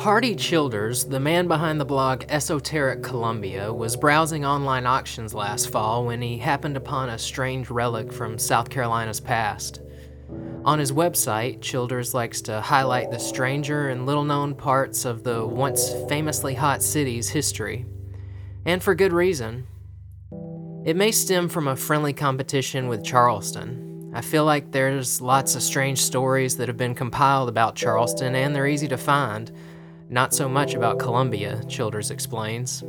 Hardy Childers, the man behind the blog Esoteric Columbia, was browsing online auctions last fall when he happened upon a strange relic from South Carolina's past. On his website, Childers likes to highlight the stranger and little known parts of the once famously hot city's history. And for good reason. It may stem from a friendly competition with Charleston. I feel like there's lots of strange stories that have been compiled about Charleston, and they're easy to find not so much about Columbia, Childers explains.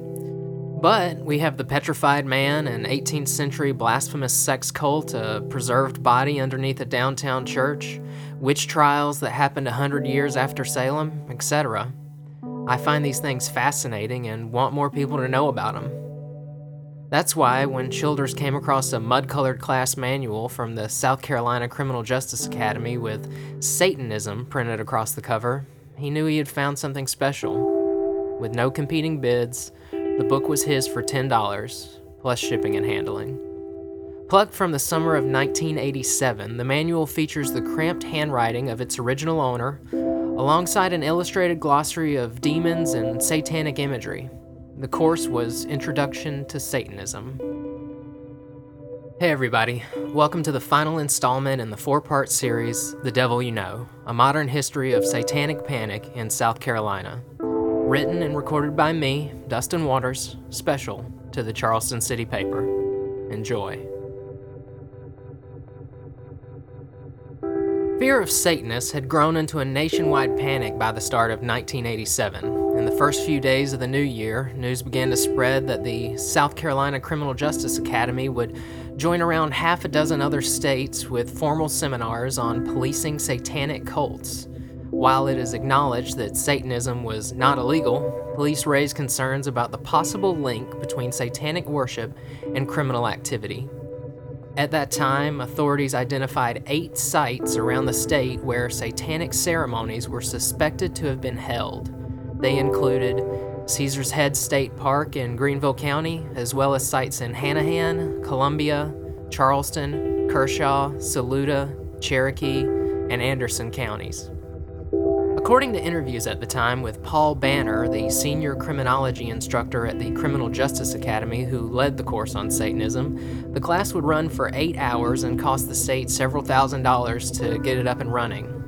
But we have the petrified man, an 18th century blasphemous sex cult, a preserved body underneath a downtown church, witch trials that happened a hundred years after Salem, etc. I find these things fascinating and want more people to know about them. That's why, when Childers came across a mud colored class manual from the South Carolina Criminal Justice Academy with Satanism printed across the cover, he knew he had found something special. With no competing bids, the book was his for $10, plus shipping and handling. Plucked from the summer of 1987, the manual features the cramped handwriting of its original owner, alongside an illustrated glossary of demons and satanic imagery. The course was Introduction to Satanism. Hey, everybody. Welcome to the final installment in the four part series, The Devil You Know A Modern History of Satanic Panic in South Carolina. Written and recorded by me, Dustin Waters, special to the Charleston City paper. Enjoy. Fear of Satanists had grown into a nationwide panic by the start of 1987. In the first few days of the new year, news began to spread that the South Carolina Criminal Justice Academy would join around half a dozen other states with formal seminars on policing satanic cults. While it is acknowledged that Satanism was not illegal, police raised concerns about the possible link between satanic worship and criminal activity. At that time, authorities identified eight sites around the state where satanic ceremonies were suspected to have been held. They included Caesar's Head State Park in Greenville County, as well as sites in Hanahan, Columbia, Charleston, Kershaw, Saluda, Cherokee, and Anderson counties. According to interviews at the time with Paul Banner, the senior criminology instructor at the Criminal Justice Academy who led the course on Satanism, the class would run for eight hours and cost the state several thousand dollars to get it up and running.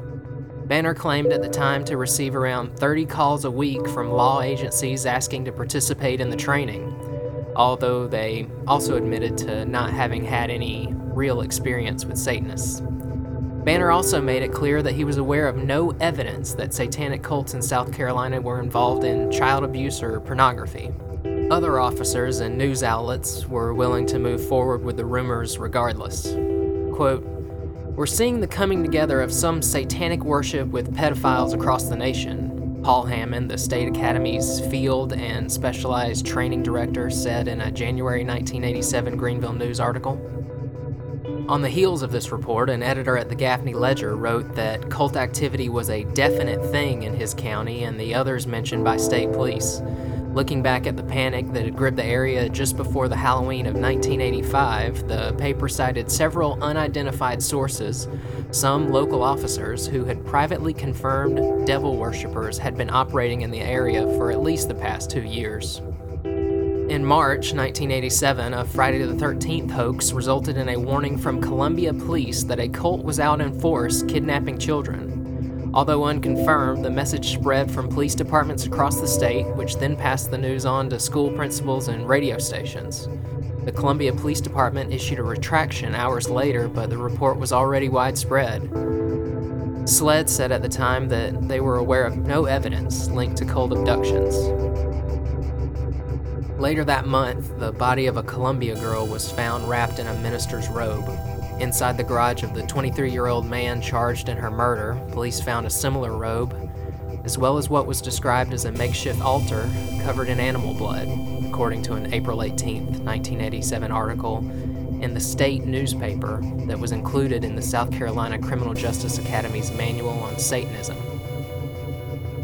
Banner claimed at the time to receive around 30 calls a week from law agencies asking to participate in the training, although they also admitted to not having had any real experience with Satanists. Banner also made it clear that he was aware of no evidence that satanic cults in South Carolina were involved in child abuse or pornography. Other officers and news outlets were willing to move forward with the rumors regardless. Quote, We're seeing the coming together of some satanic worship with pedophiles across the nation, Paul Hammond, the State Academy's field and specialized training director, said in a January 1987 Greenville News article. On the heels of this report, an editor at the Gaffney Ledger wrote that cult activity was a definite thing in his county and the others mentioned by state police. Looking back at the panic that had gripped the area just before the Halloween of 1985, the paper cited several unidentified sources, some local officers who had privately confirmed devil worshippers had been operating in the area for at least the past two years. In March 1987, a Friday the 13th hoax resulted in a warning from Columbia police that a cult was out in force kidnapping children. Although unconfirmed, the message spread from police departments across the state, which then passed the news on to school principals and radio stations. The Columbia Police Department issued a retraction hours later, but the report was already widespread. SLED said at the time that they were aware of no evidence linked to cold abductions. Later that month, the body of a Columbia girl was found wrapped in a minister's robe. Inside the garage of the 23 year old man charged in her murder, police found a similar robe, as well as what was described as a makeshift altar covered in animal blood, according to an April 18, 1987 article in the state newspaper that was included in the South Carolina Criminal Justice Academy's Manual on Satanism.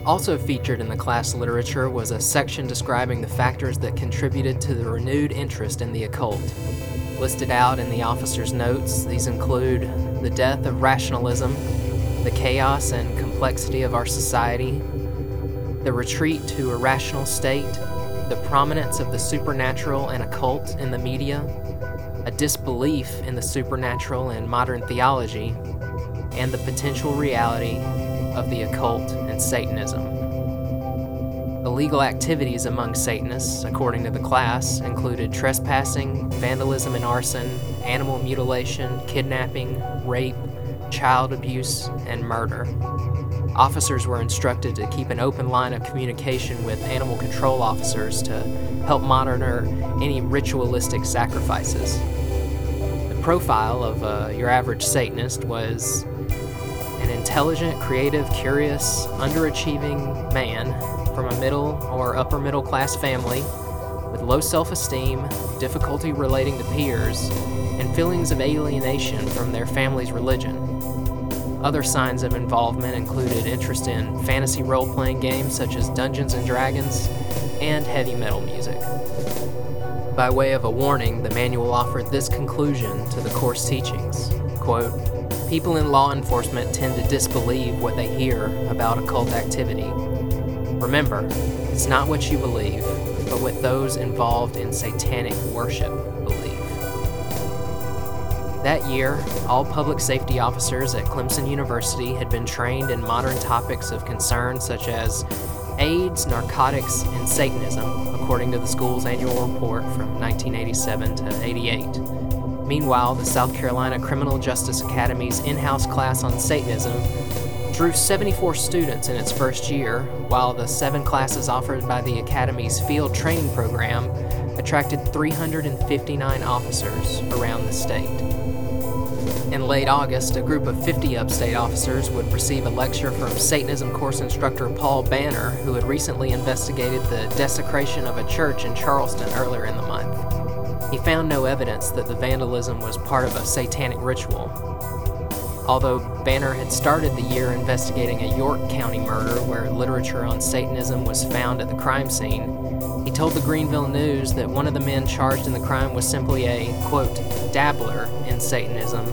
Also featured in the class literature was a section describing the factors that contributed to the renewed interest in the occult. Listed out in the officer's notes, these include the death of rationalism, the chaos and complexity of our society, the retreat to a rational state, the prominence of the supernatural and occult in the media, a disbelief in the supernatural and modern theology, and the potential reality of the occult and Satanism. Illegal activities among Satanists, according to the class, included trespassing, vandalism and arson, animal mutilation, kidnapping, rape, child abuse, and murder. Officers were instructed to keep an open line of communication with animal control officers to help monitor any ritualistic sacrifices. The profile of uh, your average Satanist was an intelligent, creative, curious, underachieving man from a middle or upper middle class family with low self esteem, difficulty relating to peers, and feelings of alienation from their family's religion. Other signs of involvement included interest in fantasy role playing games such as Dungeons and Dragons and heavy metal music. By way of a warning, the manual offered this conclusion to the course teachings quote, People in law enforcement tend to disbelieve what they hear about occult activity. Remember, it's not what you believe, but what those involved in satanic worship believe. that year, all public safety officers at Clemson University had been trained in modern topics of concern such as AIDS, narcotics, and Satanism, according to the school's annual report from 1987 to 88. Meanwhile, the South Carolina Criminal Justice Academy's in house class on Satanism drew 74 students in its first year, while the seven classes offered by the Academy's field training program attracted 359 officers around the state. In late August, a group of 50 upstate officers would receive a lecture from Satanism course instructor Paul Banner, who had recently investigated the desecration of a church in Charleston earlier in the month. He found no evidence that the vandalism was part of a satanic ritual. Although Banner had started the year investigating a York County murder where literature on Satanism was found at the crime scene, he told the Greenville News that one of the men charged in the crime was simply a, quote, dabbler in Satanism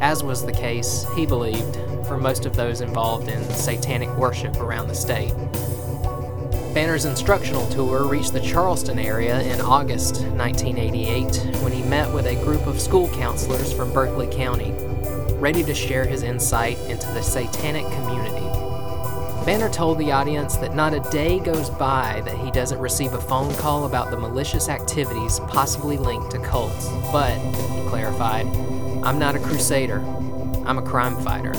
as was the case, he believed, for most of those involved in satanic worship around the state. Banner's instructional tour reached the Charleston area in August 1988 when he met with a group of school counselors from Berkeley County, ready to share his insight into the satanic community. Banner told the audience that not a day goes by that he doesn't receive a phone call about the malicious activities possibly linked to cults, but, he clarified, I'm not a crusader, I'm a crime fighter.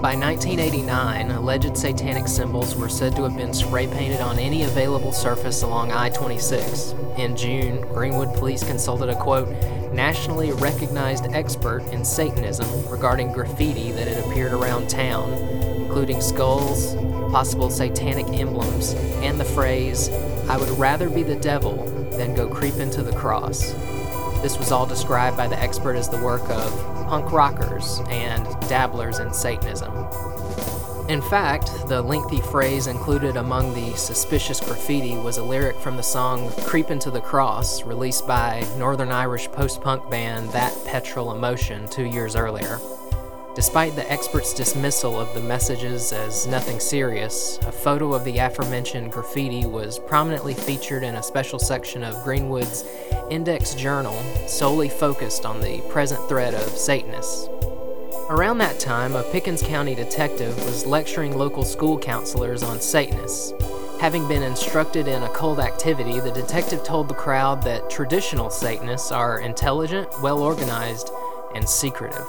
By 1989, alleged satanic symbols were said to have been spray painted on any available surface along I 26. In June, Greenwood police consulted a quote, nationally recognized expert in Satanism regarding graffiti that had appeared around town, including skulls, possible satanic emblems, and the phrase, I would rather be the devil than go creep into the cross. This was all described by the expert as the work of punk rockers and dabblers in Satanism. In fact, the lengthy phrase included among the suspicious graffiti was a lyric from the song Creepin' to the Cross, released by Northern Irish post punk band That Petrol Emotion two years earlier. Despite the expert's dismissal of the messages as nothing serious, a photo of the aforementioned graffiti was prominently featured in a special section of Greenwood's Index Journal solely focused on the present threat of Satanists. Around that time, a Pickens County detective was lecturing local school counselors on Satanists. Having been instructed in occult activity, the detective told the crowd that traditional Satanists are intelligent, well organized, and secretive.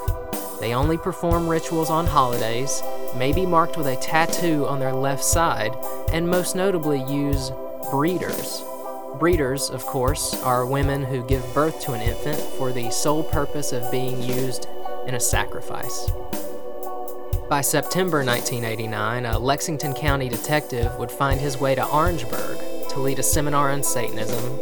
They only perform rituals on holidays, may be marked with a tattoo on their left side, and most notably use breeders. Breeders, of course, are women who give birth to an infant for the sole purpose of being used in a sacrifice. By September 1989, a Lexington County detective would find his way to Orangeburg to lead a seminar on Satanism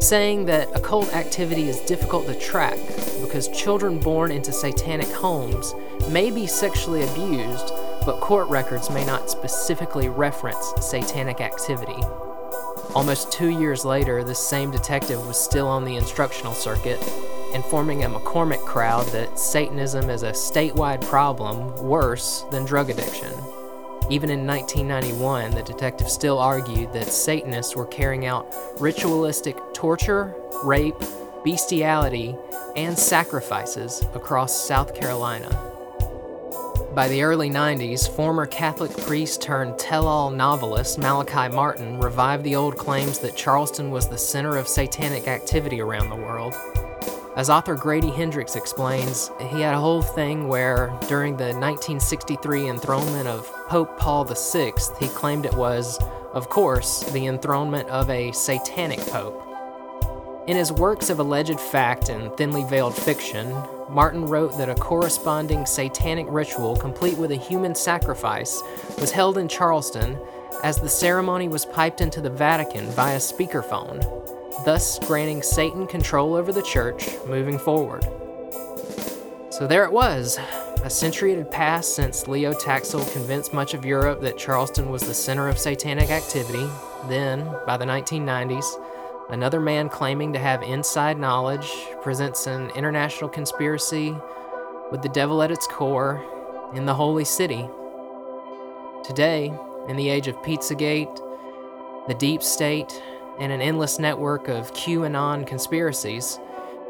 saying that occult activity is difficult to track because children born into satanic homes may be sexually abused, but court records may not specifically reference satanic activity. Almost two years later, this same detective was still on the instructional circuit, informing a McCormick crowd that Satanism is a statewide problem worse than drug addiction. Even in 1991, the detective still argued that Satanists were carrying out ritualistic torture, rape, bestiality, and sacrifices across South Carolina. By the early 90s, former Catholic priest turned tell all novelist Malachi Martin revived the old claims that Charleston was the center of satanic activity around the world. As author Grady Hendrix explains, he had a whole thing where, during the 1963 enthronement of Pope Paul VI, he claimed it was, of course, the enthronement of a satanic pope. In his works of alleged fact and thinly veiled fiction, Martin wrote that a corresponding satanic ritual, complete with a human sacrifice, was held in Charleston as the ceremony was piped into the Vatican via a speakerphone, thus granting Satan control over the church moving forward. So there it was. A century had passed since Leo Taxil convinced much of Europe that Charleston was the center of satanic activity. Then, by the 1990s, Another man claiming to have inside knowledge presents an international conspiracy with the devil at its core in the holy city. Today, in the age of Pizzagate, the deep state, and an endless network of QAnon conspiracies,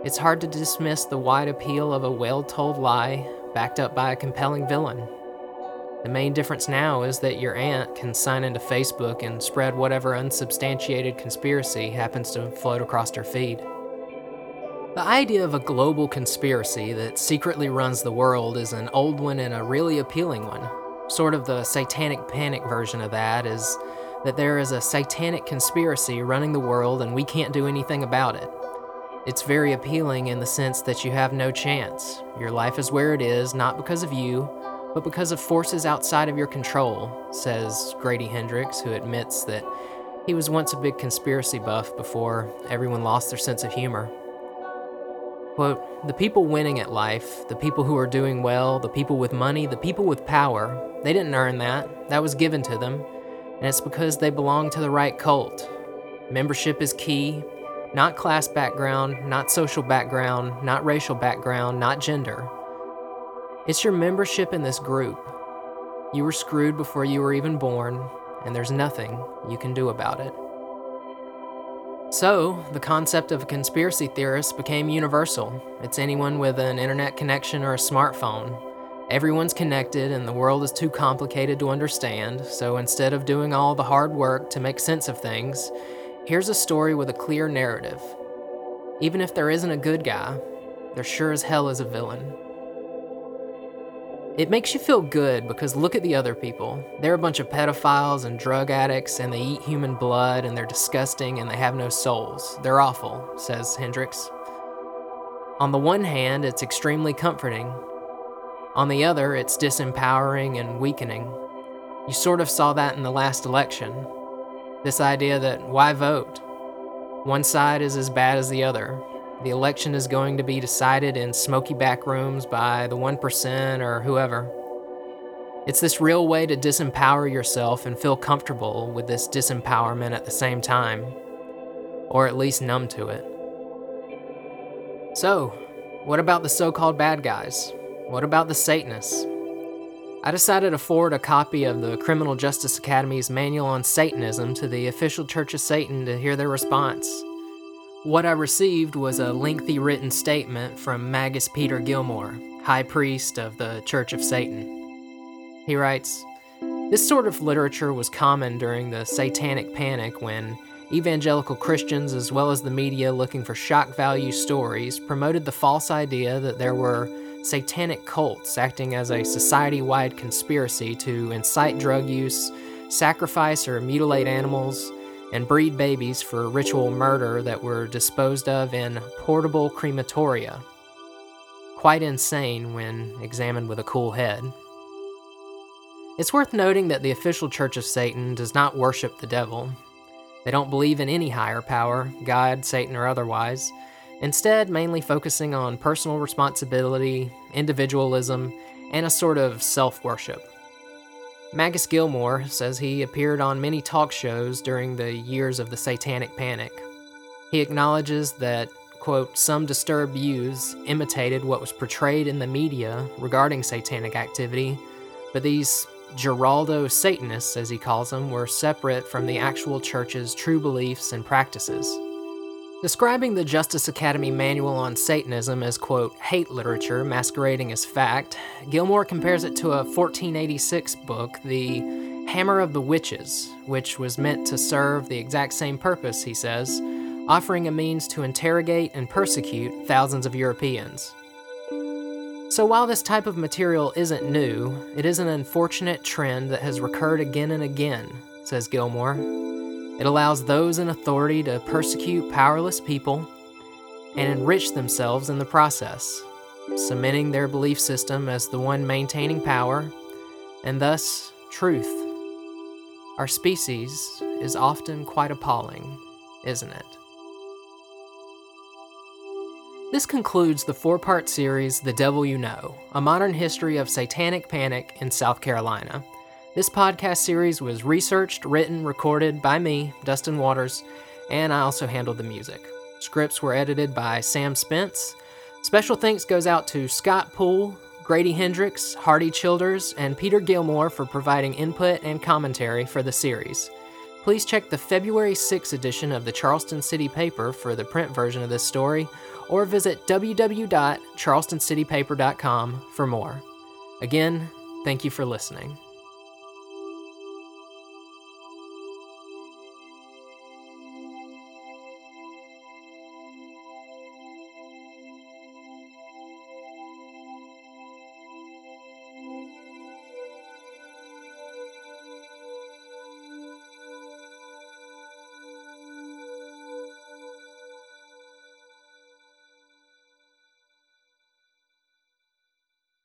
it's hard to dismiss the wide appeal of a well told lie backed up by a compelling villain. The main difference now is that your aunt can sign into Facebook and spread whatever unsubstantiated conspiracy happens to float across her feed. The idea of a global conspiracy that secretly runs the world is an old one and a really appealing one. Sort of the satanic panic version of that is that there is a satanic conspiracy running the world and we can't do anything about it. It's very appealing in the sense that you have no chance. Your life is where it is, not because of you, but because of forces outside of your control, says Grady Hendrix, who admits that he was once a big conspiracy buff before everyone lost their sense of humor. Quote, the people winning at life, the people who are doing well, the people with money, the people with power, they didn't earn that. That was given to them. And it's because they belong to the right cult. Membership is key. Not class background, not social background, not racial background, not gender. It's your membership in this group. You were screwed before you were even born, and there's nothing you can do about it. So, the concept of a conspiracy theorist became universal. It's anyone with an internet connection or a smartphone. Everyone's connected, and the world is too complicated to understand, so instead of doing all the hard work to make sense of things, here's a story with a clear narrative. Even if there isn't a good guy, there sure as hell is a villain. It makes you feel good because look at the other people. They're a bunch of pedophiles and drug addicts, and they eat human blood, and they're disgusting, and they have no souls. They're awful, says Hendrix. On the one hand, it's extremely comforting. On the other, it's disempowering and weakening. You sort of saw that in the last election. This idea that why vote? One side is as bad as the other. The election is going to be decided in smoky back rooms by the 1% or whoever. It's this real way to disempower yourself and feel comfortable with this disempowerment at the same time, or at least numb to it. So, what about the so called bad guys? What about the Satanists? I decided to forward a copy of the Criminal Justice Academy's Manual on Satanism to the official Church of Satan to hear their response. What I received was a lengthy written statement from Magus Peter Gilmore, High Priest of the Church of Satan. He writes This sort of literature was common during the Satanic Panic when evangelical Christians, as well as the media looking for shock value stories, promoted the false idea that there were satanic cults acting as a society wide conspiracy to incite drug use, sacrifice or mutilate animals, and breed babies for ritual murder that were disposed of in portable crematoria. Quite insane when examined with a cool head. It's worth noting that the official Church of Satan does not worship the devil. They don't believe in any higher power, God, Satan, or otherwise, instead, mainly focusing on personal responsibility, individualism, and a sort of self worship. Magus Gilmore says he appeared on many talk shows during the years of the Satanic Panic. He acknowledges that, quote, some disturbed views imitated what was portrayed in the media regarding satanic activity, but these Geraldo Satanists, as he calls them, were separate from the actual church's true beliefs and practices. Describing the Justice Academy manual on Satanism as, quote, hate literature masquerading as fact, Gilmore compares it to a 1486 book, The Hammer of the Witches, which was meant to serve the exact same purpose, he says, offering a means to interrogate and persecute thousands of Europeans. So, while this type of material isn't new, it is an unfortunate trend that has recurred again and again, says Gilmore. It allows those in authority to persecute powerless people and enrich themselves in the process, cementing their belief system as the one maintaining power and thus truth. Our species is often quite appalling, isn't it? This concludes the four part series, The Devil You Know A Modern History of Satanic Panic in South Carolina. This podcast series was researched, written, recorded by me, Dustin Waters, and I also handled the music. Scripts were edited by Sam Spence. Special thanks goes out to Scott Poole, Grady Hendrix, Hardy Childers, and Peter Gilmore for providing input and commentary for the series. Please check the February 6 edition of the Charleston City Paper for the print version of this story, or visit www.charlestoncitypaper.com for more. Again, thank you for listening.